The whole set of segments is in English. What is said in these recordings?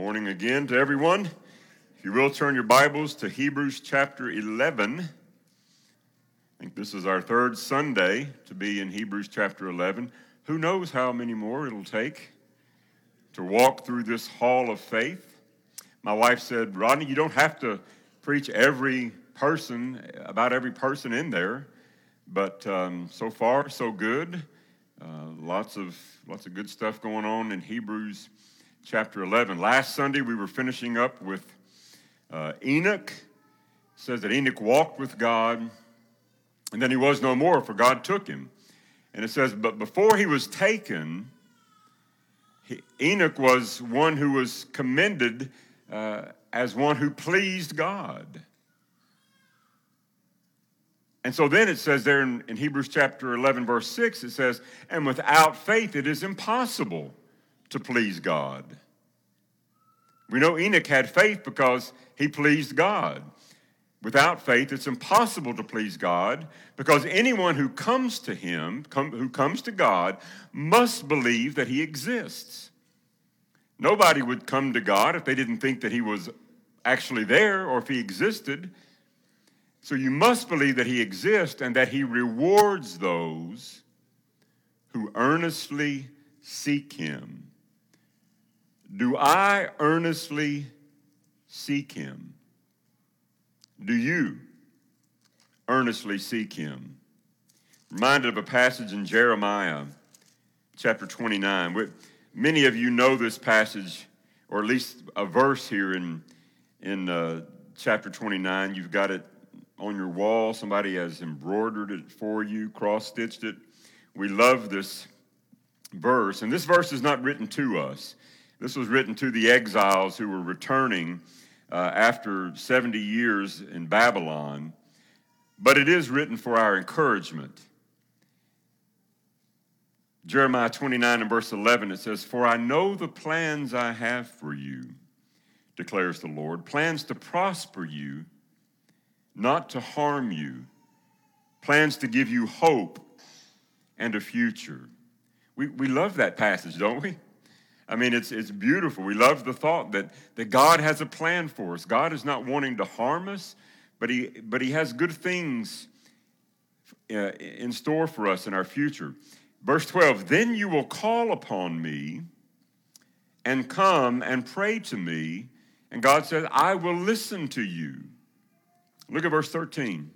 morning again to everyone. If you will, turn your Bibles to Hebrews chapter 11. I think this is our third Sunday to be in Hebrews chapter 11. Who knows how many more it'll take to walk through this hall of faith? My wife said, Rodney, you don't have to preach every person, about every person in there, but um, so far, so good. Uh, lots of lots of good stuff going on in Hebrews chapter 11. Last Sunday, we were finishing up with uh, Enoch. It says that Enoch walked with God, and then he was no more, for God took him. And it says, but before he was taken, he, Enoch was one who was commended uh, as one who pleased God. And so then it says there in, in Hebrews chapter 11, verse 6, it says, And without faith it is impossible to please God. We know Enoch had faith because he pleased God. Without faith, it's impossible to please God because anyone who comes to him, come, who comes to God, must believe that he exists. Nobody would come to God if they didn't think that he was actually there or if he existed. So you must believe that he exists and that he rewards those who earnestly seek him. Do I earnestly seek him? Do you earnestly seek him? Reminded of a passage in Jeremiah chapter 29. Many of you know this passage, or at least a verse here in, in uh, chapter 29. You've got it on your wall. Somebody has embroidered it for you, cross stitched it. We love this verse. And this verse is not written to us, this was written to the exiles who were returning uh, after 70 years in Babylon, but it is written for our encouragement. Jeremiah 29 and verse 11, it says, For I know the plans I have for you, declares the Lord, plans to prosper you, not to harm you, plans to give you hope and a future. We, we love that passage, don't we? I mean, it's, it's beautiful. We love the thought that, that God has a plan for us. God is not wanting to harm us, but He, but he has good things uh, in store for us in our future. Verse 12 Then you will call upon me and come and pray to me. And God says, I will listen to you. Look at verse 13.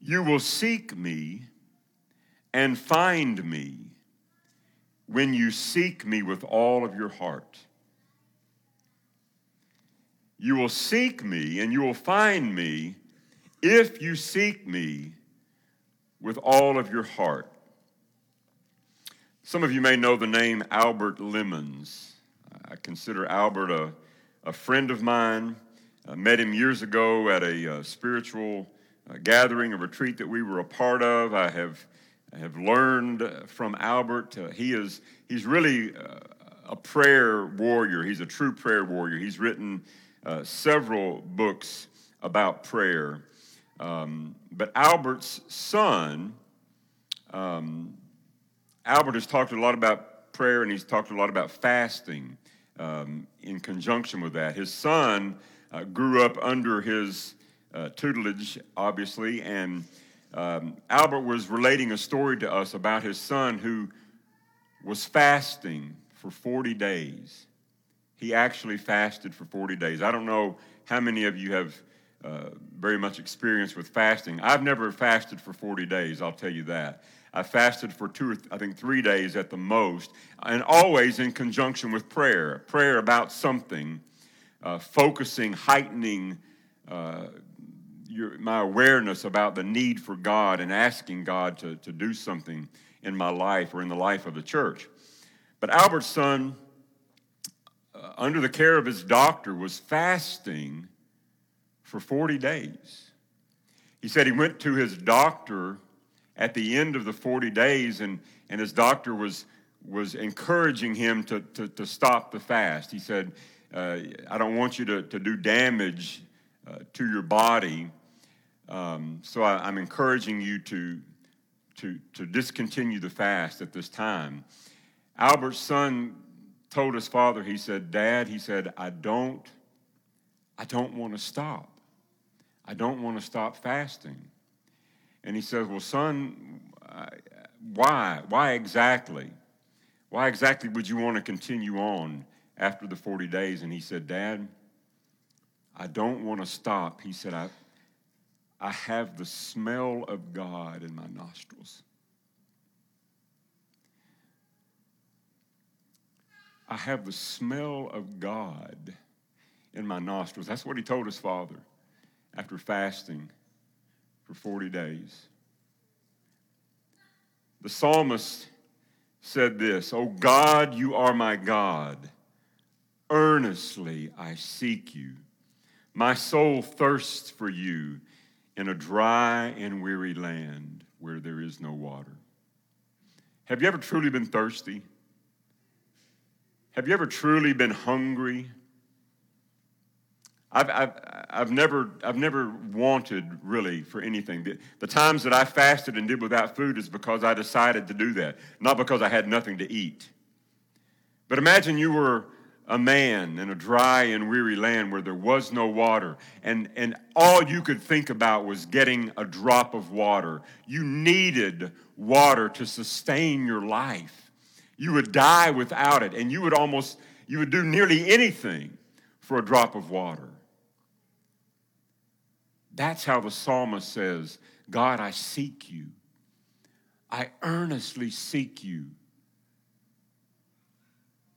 You will seek me and find me when you seek me with all of your heart. You will seek me and you will find me if you seek me with all of your heart. Some of you may know the name Albert Lemons. I consider Albert a, a friend of mine. I met him years ago at a, a uh, spiritual uh, gathering, a retreat that we were a part of. I have have learned from Albert. Uh, he is he's really uh, a prayer warrior. He's a true prayer warrior. He's written uh, several books about prayer. Um, but Albert's son, um, Albert has talked a lot about prayer and he's talked a lot about fasting um, in conjunction with that. His son uh, grew up under his uh, tutelage, obviously, and um, Albert was relating a story to us about his son who was fasting for 40 days. He actually fasted for 40 days. I don't know how many of you have uh, very much experience with fasting. I've never fasted for 40 days, I'll tell you that. I fasted for two, or th- I think three days at the most, and always in conjunction with prayer. Prayer about something, uh, focusing, heightening, uh, your, my awareness about the need for God and asking God to, to do something in my life or in the life of the church. But Albert's son, uh, under the care of his doctor, was fasting for 40 days. He said he went to his doctor at the end of the 40 days, and, and his doctor was, was encouraging him to, to, to stop the fast. He said, uh, I don't want you to, to do damage uh, to your body um, so I, am encouraging you to, to, to discontinue the fast at this time. Albert's son told his father, he said, Dad, he said, I don't, I don't want to stop. I don't want to stop fasting. And he says, Well, son, why? Why exactly? Why exactly would you want to continue on after the 40 days? And he said, Dad, I don't want to stop. He said, I, I have the smell of God in my nostrils. I have the smell of God in my nostrils. That's what he told his father after fasting for 40 days. The psalmist said this Oh God, you are my God. Earnestly I seek you. My soul thirsts for you in a dry and weary land where there is no water. Have you ever truly been thirsty? Have you ever truly been hungry? I've, I've, I've, never, I've never wanted really for anything. The, the times that I fasted and did without food is because I decided to do that, not because I had nothing to eat. But imagine you were a man in a dry and weary land where there was no water, and, and all you could think about was getting a drop of water. You needed water to sustain your life. You would die without it, and you would almost, you would do nearly anything for a drop of water. That's how the psalmist says, God, I seek you. I earnestly seek you.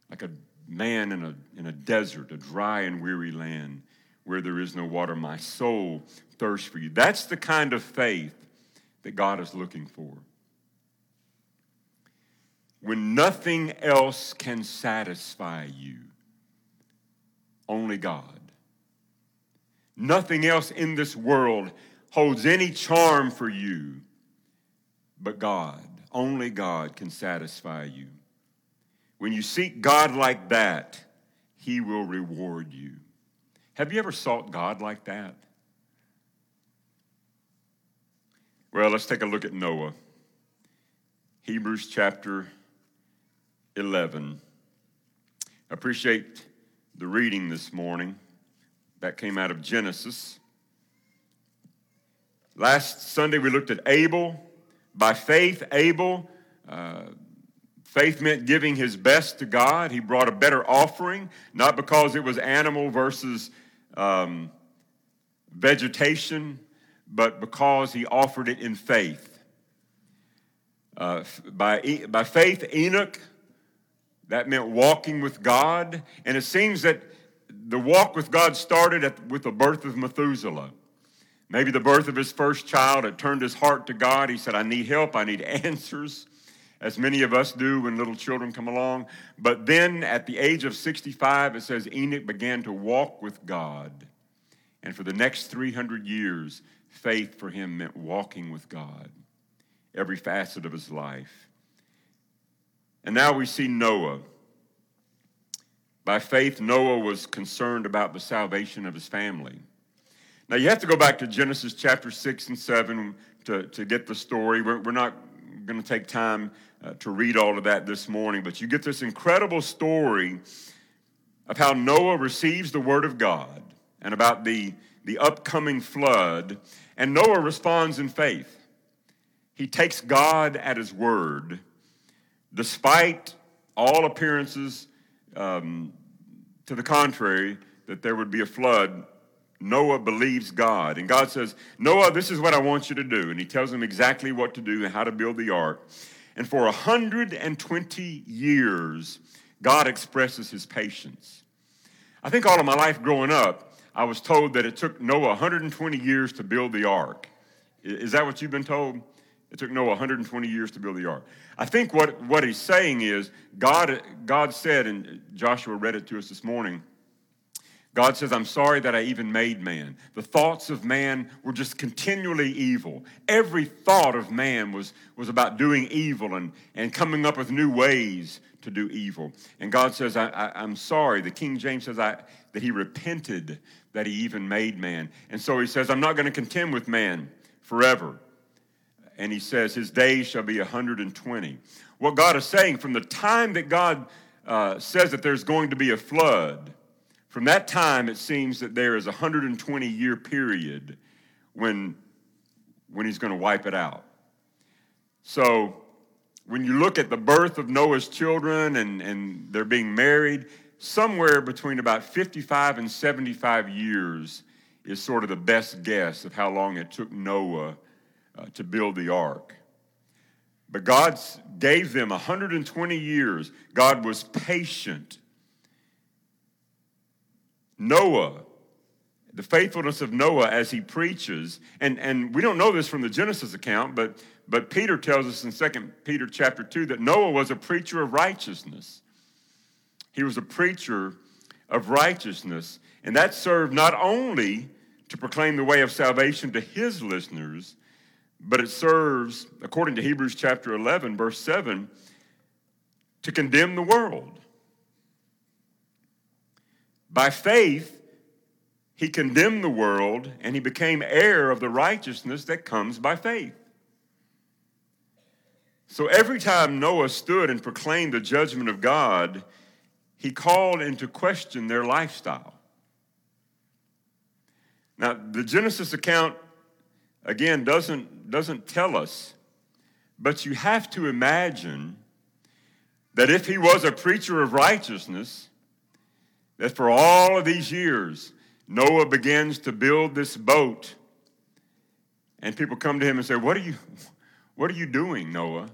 Like a man in a, in a desert, a dry and weary land where there is no water, my soul thirsts for you. That's the kind of faith that God is looking for. When nothing else can satisfy you, only God. Nothing else in this world holds any charm for you but God. Only God can satisfy you. When you seek God like that, He will reward you. Have you ever sought God like that? Well, let's take a look at Noah. Hebrews chapter 11. I appreciate the reading this morning. That came out of Genesis. Last Sunday, we looked at Abel. By faith, Abel, uh, faith meant giving his best to God. He brought a better offering, not because it was animal versus um, vegetation, but because he offered it in faith. Uh, by, by faith, Enoch, that meant walking with God. And it seems that the walk with God started at, with the birth of Methuselah. Maybe the birth of his first child had turned his heart to God. He said, I need help, I need answers, as many of us do when little children come along. But then at the age of 65, it says Enoch began to walk with God. And for the next 300 years, faith for him meant walking with God, every facet of his life. And now we see Noah. By faith, Noah was concerned about the salvation of his family. Now, you have to go back to Genesis chapter 6 and 7 to, to get the story. We're, we're not going to take time uh, to read all of that this morning, but you get this incredible story of how Noah receives the word of God and about the, the upcoming flood. And Noah responds in faith. He takes God at his word, despite all appearances um, to the contrary, that there would be a flood, Noah believes God. And God says, Noah, this is what I want you to do. And he tells him exactly what to do and how to build the ark. And for 120 years, God expresses his patience. I think all of my life growing up, I was told that it took Noah 120 years to build the ark. Is that what you've been told? It took Noah 120 years to build the ark. I think what, what he's saying is God, God said, and Joshua read it to us this morning. God says, I'm sorry that I even made man. The thoughts of man were just continually evil. Every thought of man was, was about doing evil and, and coming up with new ways to do evil. And God says, I, am sorry. The King James says I, that he repented that he even made man. And so he says, I'm not going to contend with man forever and he says, His days shall be 120. What God is saying, from the time that God uh, says that there's going to be a flood. From that time, it seems that there is a 120 year period when, when he's going to wipe it out. So, when you look at the birth of Noah's children and, and they're being married, somewhere between about 55 and 75 years is sort of the best guess of how long it took Noah uh, to build the ark. But God gave them 120 years. God was patient. Noah, the faithfulness of Noah as he preaches, and, and we don't know this from the Genesis account, but, but Peter tells us in 2 Peter chapter 2 that Noah was a preacher of righteousness. He was a preacher of righteousness, and that served not only to proclaim the way of salvation to his listeners, but it serves, according to Hebrews chapter 11, verse 7, to condemn the world. By faith, he condemned the world and he became heir of the righteousness that comes by faith. So every time Noah stood and proclaimed the judgment of God, he called into question their lifestyle. Now, the Genesis account, again, doesn't, doesn't tell us, but you have to imagine that if he was a preacher of righteousness, that for all of these years, Noah begins to build this boat, and people come to him and say, What are you, what are you doing, Noah?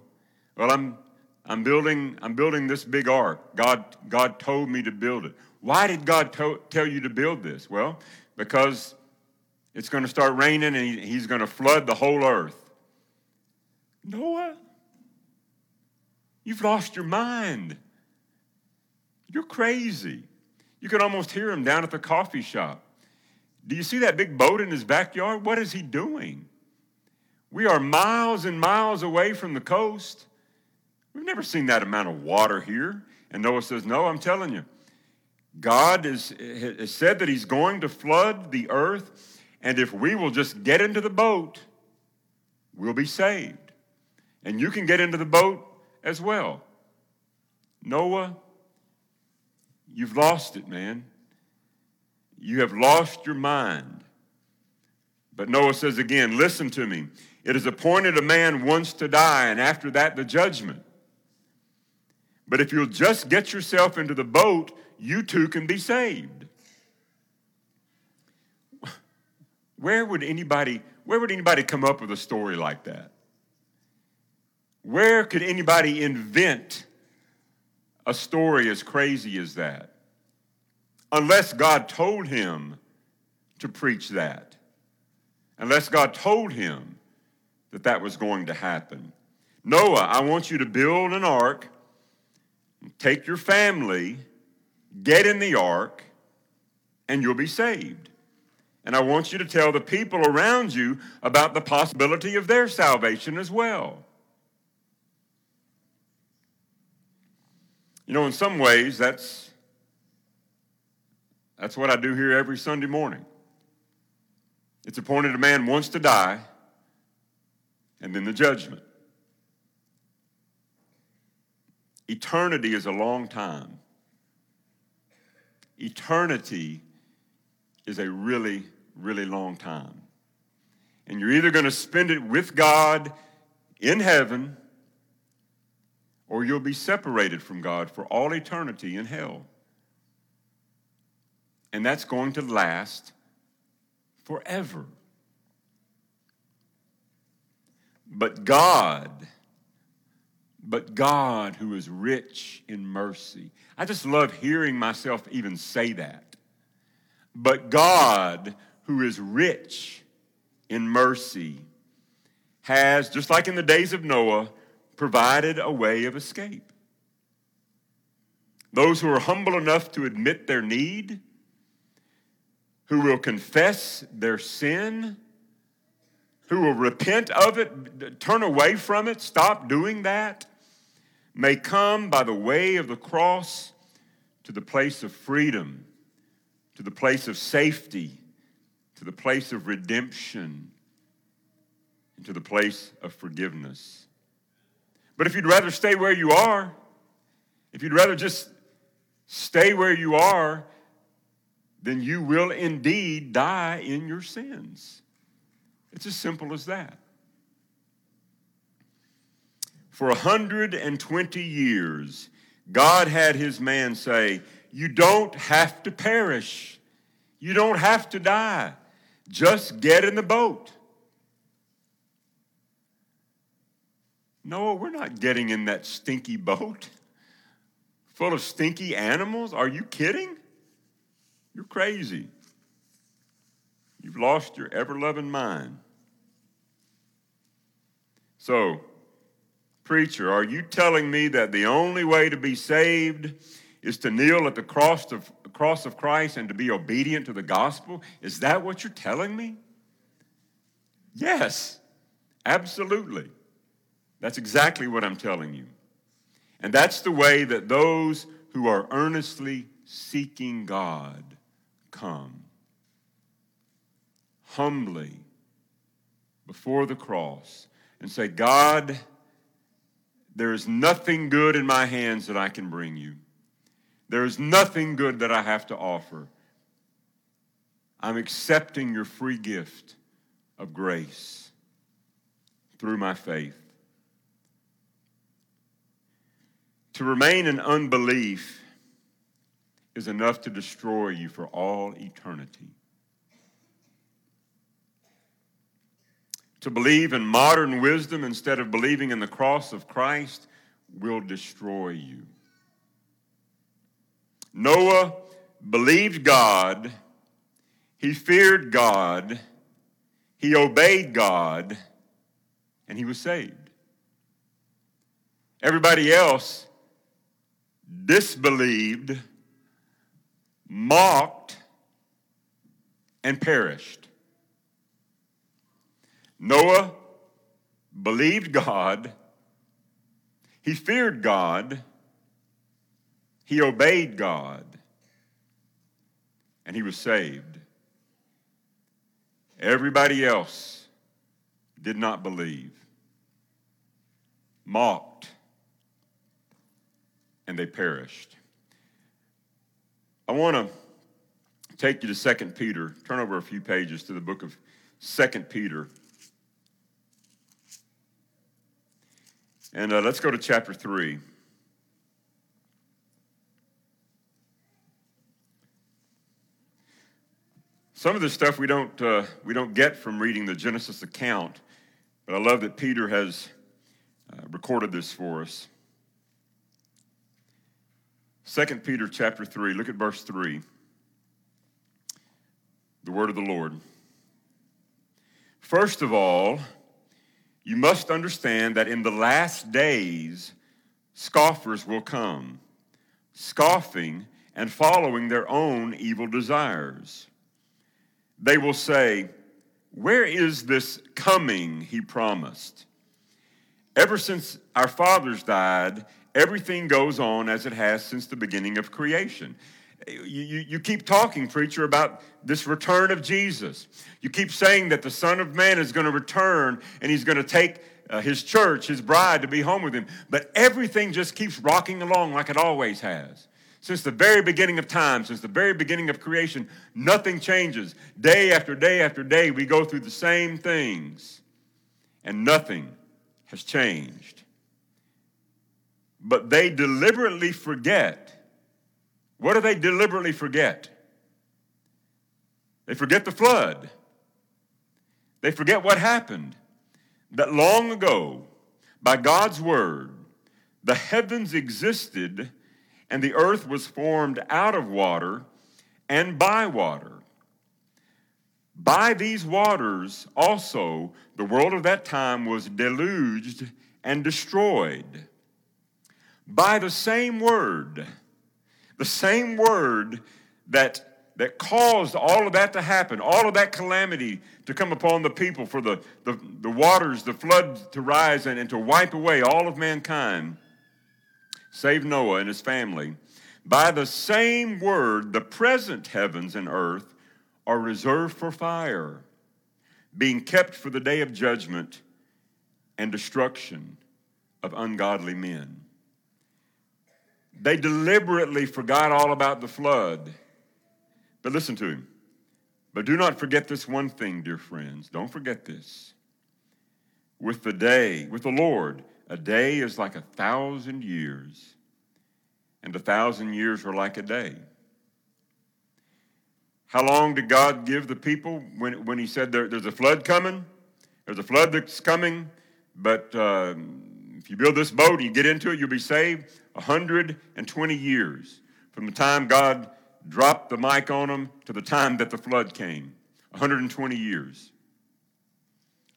Well, I'm, I'm, building, I'm building this big ark. God, God told me to build it. Why did God to- tell you to build this? Well, because it's going to start raining and he's going to flood the whole earth. Noah, you've lost your mind. You're crazy. You can almost hear him down at the coffee shop. Do you see that big boat in his backyard? What is he doing? We are miles and miles away from the coast. We've never seen that amount of water here. And Noah says, No, I'm telling you. God has, said that he's going to flood the earth and if we will just get into the boat, we'll be saved. And you can get into the boat as well. Noah, you've lost it, man. You have lost your mind. But Noah says again, listen to me. It is appointed a man once to die, and after that, the judgment. But if you'll just get yourself into the boat, you too can be saved. Where would anybody, where would anybody come up with a story like that? Where could anybody invent a story as crazy as that? Unless God told him to preach that. Unless God told him that that was going to happen. Noah, I want you to build an ark, take your family, get in the ark, and you'll be saved. And I want you to tell the people around you about the possibility of their salvation as well. You know, in some ways, that's, that's what I do here every Sunday morning. It's appointed a man once to die, and then the judgment. Eternity is a long time. Eternity is a really, really long time. And you're either going to spend it with God in heaven or you'll be separated from God for all eternity in hell. And that's going to last forever. But God, but God who is rich in mercy. I just love hearing myself even say that. But God, who is rich in mercy, has, just like in the days of Noah, provided a way of escape. Those who are humble enough to admit their need, who will confess their sin, who will repent of it, turn away from it, stop doing that, may come by the way of the cross to the place of freedom to the place of safety, to the place of redemption, and to the place of forgiveness. But if you'd rather stay where you are, if you'd rather just stay where you are, then you will indeed die in your sins. It's as simple as that. For 120 years, God had his man say, You don't have to perish. You don't have to die. Just get in the boat. No, we're not getting in that stinky boat full of stinky animals. Are you kidding? You're crazy. You've lost your ever loving mind. So, preacher, are you telling me that the only way to be saved is to kneel at the cross of, the cross of Christ and to be obedient to the gospel? Is that what you're telling me? Yes, absolutely. That's exactly what I'm telling you. And that's the way that those who are earnestly seeking God come. Humbly before the cross and say, God, there is nothing good in my hands that I can bring you. There is nothing good that I have to offer. I'm accepting your free gift of grace through my faith. To remain in unbelief is enough to destroy you for all eternity. To believe in modern wisdom instead of believing in the cross of Christ will destroy you. Noah believed God, he feared God, he obeyed God, and he was saved. Everybody else disbelieved, mocked, and perished. Noah believed God, he feared God, he obeyed God, and he was saved. Everybody else did not believe, mocked, and they perished. I want to take you to 2 Peter. Turn over a few pages to the book of 2 Peter. And uh, let's go to chapter 3. Some of this stuff we don't, uh, we don't get from reading the Genesis account, but I love that Peter has uh, recorded this for us. 2 Peter chapter 3, look at verse 3. The word of the Lord. First of all, you must understand that in the last days, scoffers will come, scoffing and following their own evil desires. They will say, Where is this coming he promised? Ever since our fathers died, everything goes on as it has since the beginning of creation. You, you, you, keep talking, preacher, about this return of Jesus. You keep saying that the Son of Man is going to return and he's going to take uh, his church, his bride, to be home with him. But everything just keeps rocking along like it always has. Since the very beginning of time, since the very beginning of creation, nothing changes. Day after day after day, we go through the same things, and nothing has changed. But they deliberately forget what do they deliberately forget? They forget the flood. They forget what happened. That long ago, by God's word, the heavens existed and the earth was formed out of water and by water. By these waters also, the world of that time was deluged and destroyed. By the same word, the same word that, that caused all of that to happen, all of that calamity to come upon the people, for the, the, the waters, the flood to rise and, and to wipe away all of mankind, save Noah and his family. By the same word, the present heavens and earth are reserved for fire, being kept for the day of judgment and destruction of ungodly men. They deliberately forgot all about the flood. But listen to him. But do not forget this one thing, dear friends. Don't forget this. With the day, with the Lord, a day is like a thousand years, and a thousand years are like a day. How long did God give the people when, when He said there, there's a flood coming? There's a flood that's coming, but um, if you build this boat and you get into it, you'll be saved 120 years from the time God dropped the mic on them to the time that the flood came. 120 years.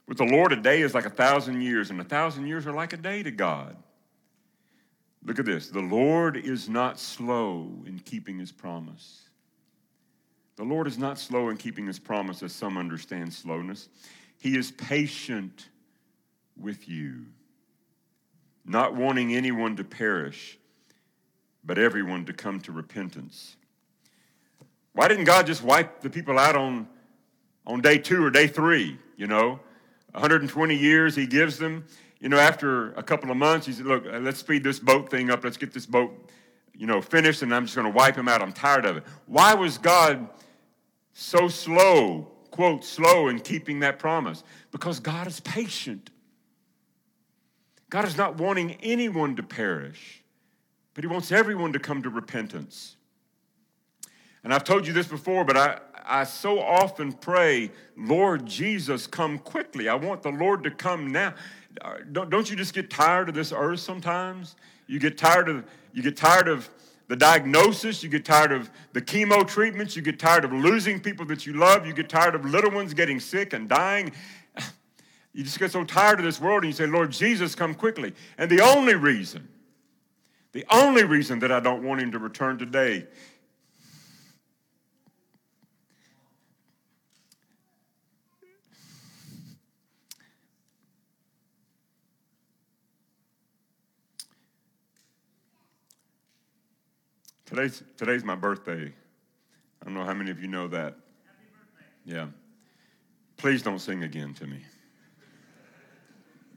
With the Lord, a day is like a thousand years, and a thousand years are like a day to God. Look at this. The Lord is not slow in keeping his promise. The Lord is not slow in keeping his promise, as some understand slowness. He is patient with you, not wanting anyone to perish, but everyone to come to repentance. Why didn't God just wipe the people out on, on day two or day three? You know, 120 years he gives them. You know, after a couple of months, he said, Look, uh, let's speed this boat thing up. Let's get this boat, you know, finished, and I'm just going to wipe him out. I'm tired of it. Why was God so slow, quote, slow in keeping that promise? Because God is patient. God is not wanting anyone to perish, but He wants everyone to come to repentance. And I've told you this before, but I, I so often pray, Lord Jesus, come quickly. I want the Lord to come now. Uh, don't, don't you just get tired of this earth sometimes? You get tired of you get tired of the diagnosis, you get tired of the chemo treatments, you get tired of losing people that you love, you get tired of little ones getting sick and dying. You just get so tired of this world and you say, Lord Jesus, come quickly. And the only reason, the only reason that I don't want him to return today Today's, today's my birthday. I don't know how many of you know that. Yeah. Please don't sing again to me.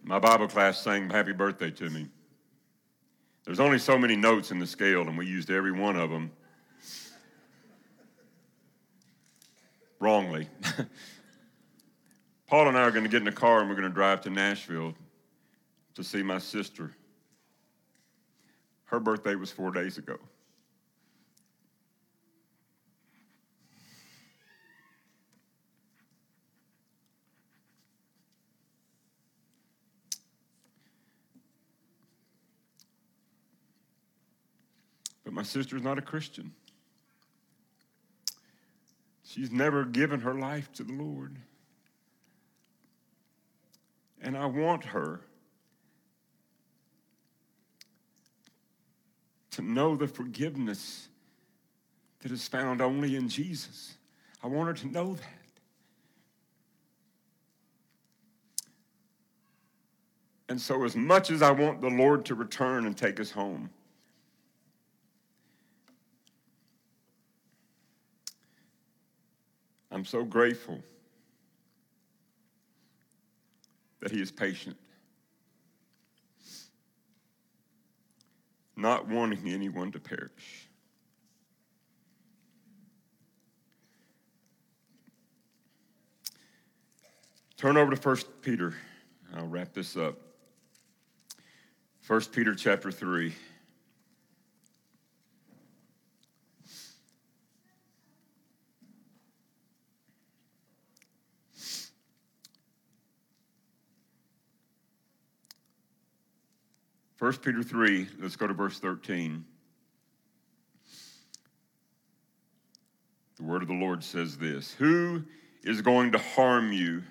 My Bible class sang happy birthday to me. There's only so many notes in the scale, and we used every one of them wrongly. Paul and I are going to get in the car and we're going to drive to Nashville to see my sister. Her birthday was four days ago. But my sister's not a Christian. She's never given her life to the Lord. And I want her to know the forgiveness that is found only in Jesus. I want her to know that. And so, as much as I want the Lord to return and take us home, I'm so grateful that He is patient, not wanting anyone to perish. Turn over to 1 Peter. I'll wrap this up. 1 Peter chapter 3. 1 Peter 3, let's go to verse 13. The word of the Lord says this Who is going to harm you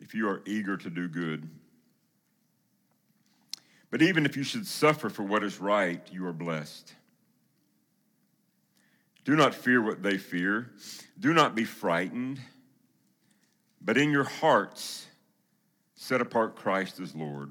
if you are eager to do good? But even if you should suffer for what is right, you are blessed. Do not fear what they fear. Do not be frightened. But in your hearts, set apart Christ as Lord.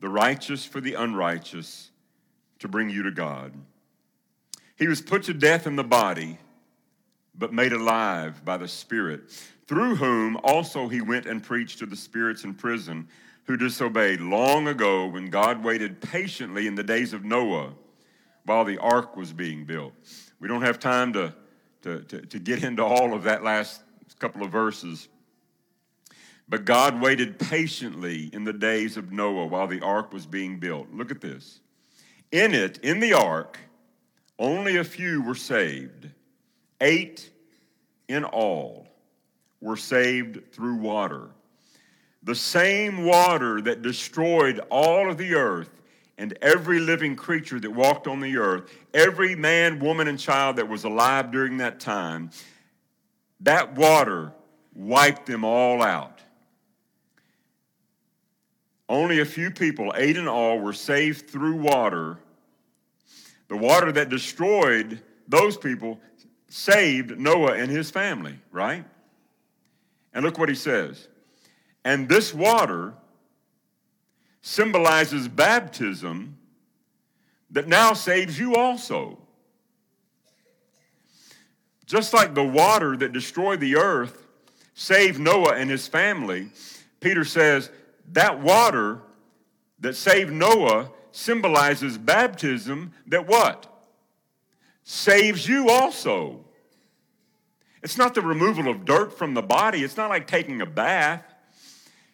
the righteous for the unrighteous, to bring you to God. He was put to death in the body, but made alive by the Spirit, through whom also he went and preached to the spirits in prison who disobeyed long ago when God waited patiently in the days of Noah while the ark was being built. We don't have time to, to, to, to get into all of that last couple of verses. But God waited patiently in the days of Noah while the ark was being built. Look at this. In it, in the ark, only a few were saved. Eight in all were saved through water. The same water that destroyed all of the earth and every living creature that walked on the earth, every man, woman, and child that was alive during that time, that water wiped them all out. Only a few people, eight in all, were saved through water. The water that destroyed those people saved Noah and his family, right? And look what he says. And this water symbolizes baptism that now saves you also. Just like the water that destroyed the earth saved Noah and his family, Peter says that water that saved Noah symbolizes baptism that what? Saves you also. It's not the removal of dirt from the body. It's not like taking a bath.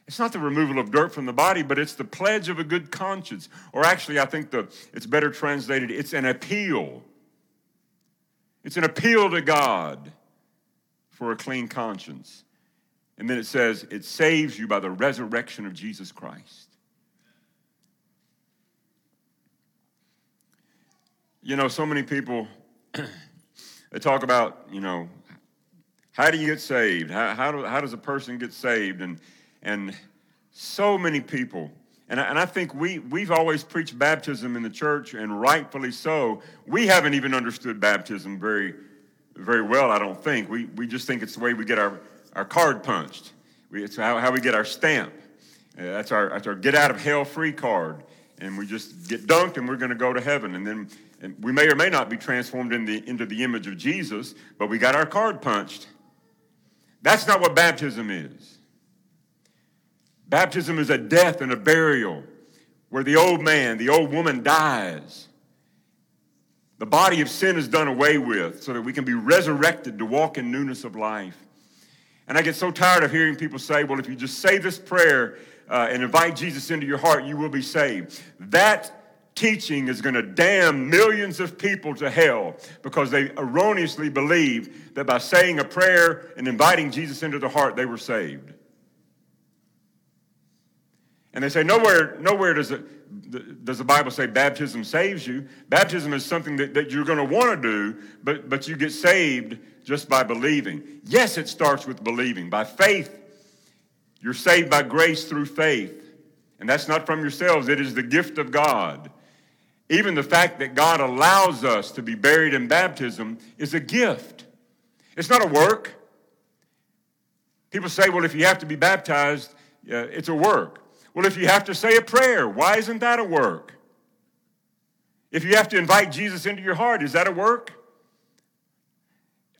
It's not the removal of dirt from the body, but it's the pledge of a good conscience. Or actually, I think the, it's better translated, it's an appeal. It's an appeal to God for a clean conscience. And then it says, it saves you by the resurrection of Jesus Christ. You know, so many people, they talk about, you know, how do you get saved? How, how, do, how does a person get saved? And, and so many people, and I, and I think we, we've always preached baptism in the church, and rightfully so. We haven't even understood baptism very, very well, I don't think. We, we just think it's the way we get our, our card punched, we, it's how, how we get our stamp. Uh, that's, our, that's our get out of hell free card. And we just get dunked and we're going to go to heaven. And then and we may or may not be transformed in the, into the image of Jesus, but we got our card punched. That's not what baptism is. Baptism is a death and a burial where the old man, the old woman dies. The body of sin is done away with so that we can be resurrected to walk in newness of life. And I get so tired of hearing people say, well, if you just say this prayer uh, and invite Jesus into your heart, you will be saved. That teaching is going to damn millions of people to hell because they erroneously believe that by saying a prayer and inviting Jesus into their heart, they were saved. And they say, nowhere, nowhere does, it, does the Bible say baptism saves you. Baptism is something that, that you're going to want to do, but, but you get saved just by believing. Yes, it starts with believing. By faith, you're saved by grace through faith. And that's not from yourselves, it is the gift of God. Even the fact that God allows us to be buried in baptism is a gift. It's not a work. People say, well, if you have to be baptized, uh, it's a work. Well, if you have to say a prayer, why isn't that a work? If you have to invite Jesus into your heart, is that a work?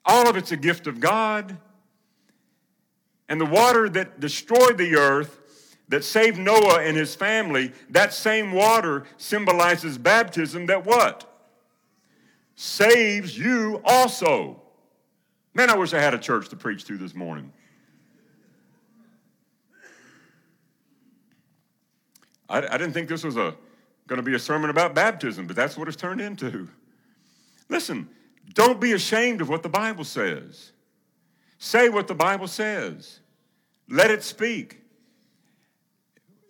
All of it's a gift of God. And the water that destroyed the earth that saved Noah and his family, that same water symbolizes baptism that what? Saves you also. Man, I wish I had a church to preach to this morning. I, I didn't think this was a going to be a sermon about baptism, but that's what it's turned into. Listen, don't be ashamed of what the Bible says. Say what the Bible says. Let it speak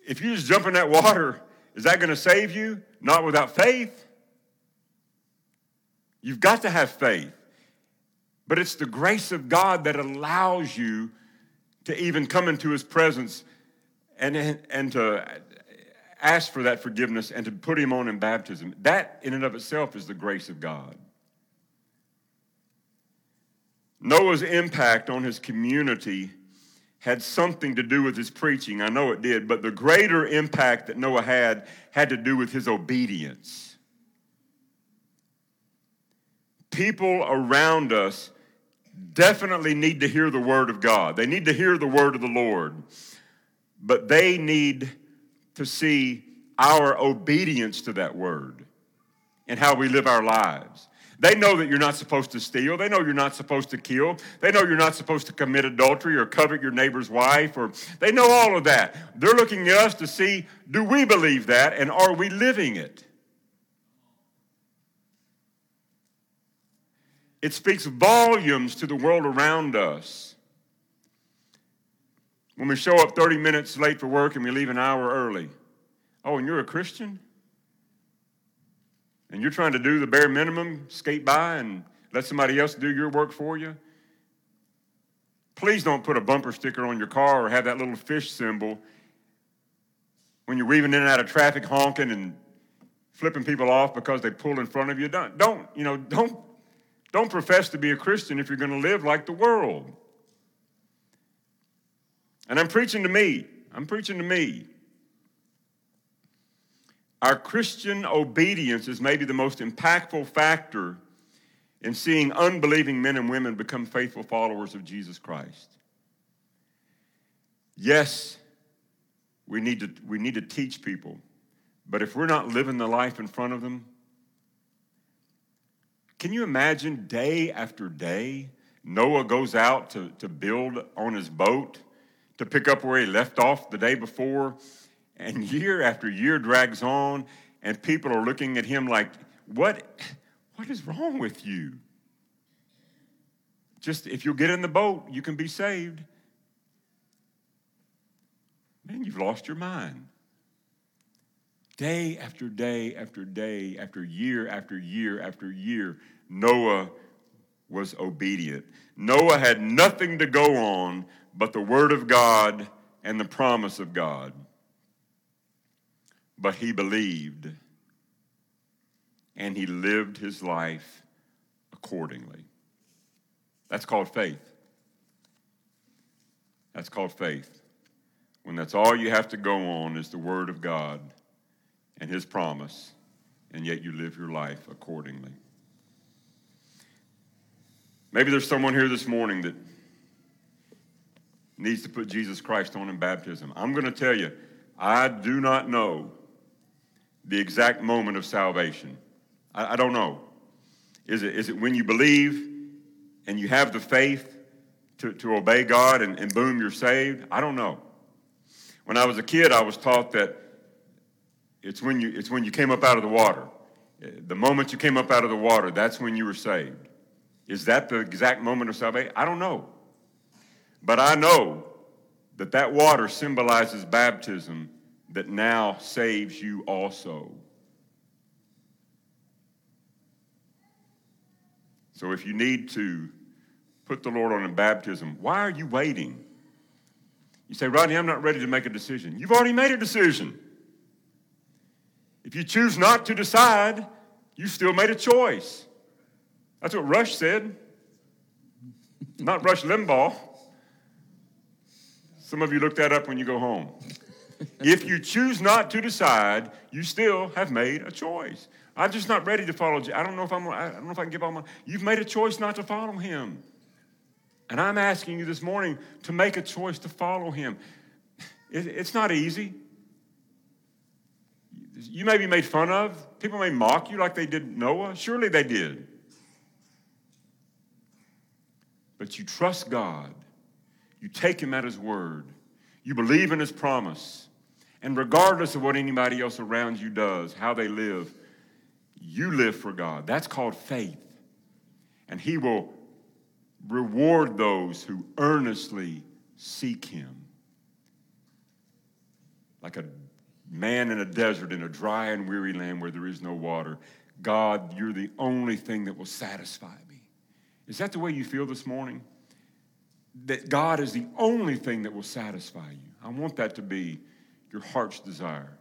if you just jump in that water, is that going to save you? Not without faith. You've got to have faith. But it's the grace of God that allows you to even come into his presence and, and to ask for that forgiveness and to put him on in baptism. That, in and of itself, is the grace of God. Noah's impact on his community had something to do with his preaching. I know it did, but the greater impact that Noah had had to do with his obedience. People around us definitely need to hear the word of God. They need to hear the word of the Lord, but they need to see our obedience to that word and how we live our lives. They know that you're not supposed to steal. They know you're not supposed to kill. They know you're not supposed to commit adultery or covet your neighbor's wife or they know all of that. They're looking at us to see do we believe that and are we living it? It speaks volumes to the world around us. When we show up 30 minutes late for work and we leave an hour early. Oh, and you're a Christian? And you're trying to do the bare minimum, skate by and let somebody else do your work for you? Please don't put a bumper sticker on your car or have that little fish symbol when you're weaving in and out of traffic honking and flipping people off because they pull in front of you. Don't, don't you know, don't don't profess to be a Christian if you're going to live like the world. And I'm preaching to me. I'm preaching to me. Our Christian obedience is maybe the most impactful factor in seeing unbelieving men and women become faithful followers of Jesus Christ. Yes, we need to, we need to teach people, but if we're not living the life in front of them, can you imagine day after day, Noah goes out to, to build on his boat to pick up where he left off the day before? And year after year drags on, and people are looking at him like, what, what is wrong with you? Just if you'll get in the boat, you can be saved. Man, you've lost your mind. Day after day after day after year after year after year, Noah was obedient. Noah had nothing to go on but the word of God and the promise of God. But he believed and he lived his life accordingly. That's called faith. That's called faith. When that's all you have to go on is the word of God and his promise, and yet you live your life accordingly. Maybe there's someone here this morning that needs to put Jesus Christ on in baptism. I'm going to tell you, I do not know the exact moment of salvation. I, I, don't know. Is it, is it when you believe and you have the faith to, to obey God and, and boom, you're saved? I don't know. When I was a kid, I was taught that it's when you, it's when you came up out of the water. The moment you came up out of the water, that's when you were saved. Is that the exact moment of salvation? I don't know. But I know that that water symbolizes baptism that now saves you also. So if you need to put the Lord on in baptism, why are you waiting? You say, Rodney, I'm not ready to make a decision. You've already made a decision. If you choose not to decide, you still made a choice. That's what Rush said. Not Rush Limbaugh. Some of you look that up when you go home. if you choose not to decide, you still have made a choice. I'm just not ready to follow. You. I don't know if I'm. I don't know if I can give all my. You've made a choice not to follow him, and I'm asking you this morning to make a choice to follow him. It, it's not easy. You may be made fun of. People may mock you like they did Noah. Surely they did. But you trust God, you take Him at His word, you believe in His promise, and regardless of what anybody else around you does, how they live, you live for God. That's called faith. And He will reward those who earnestly seek Him. Like a man in a desert in a dry and weary land where there is no water. God, you're the only thing that will satisfy is that the way you feel this morning? That God is the only thing that will satisfy you. I want that to be your heart's desire.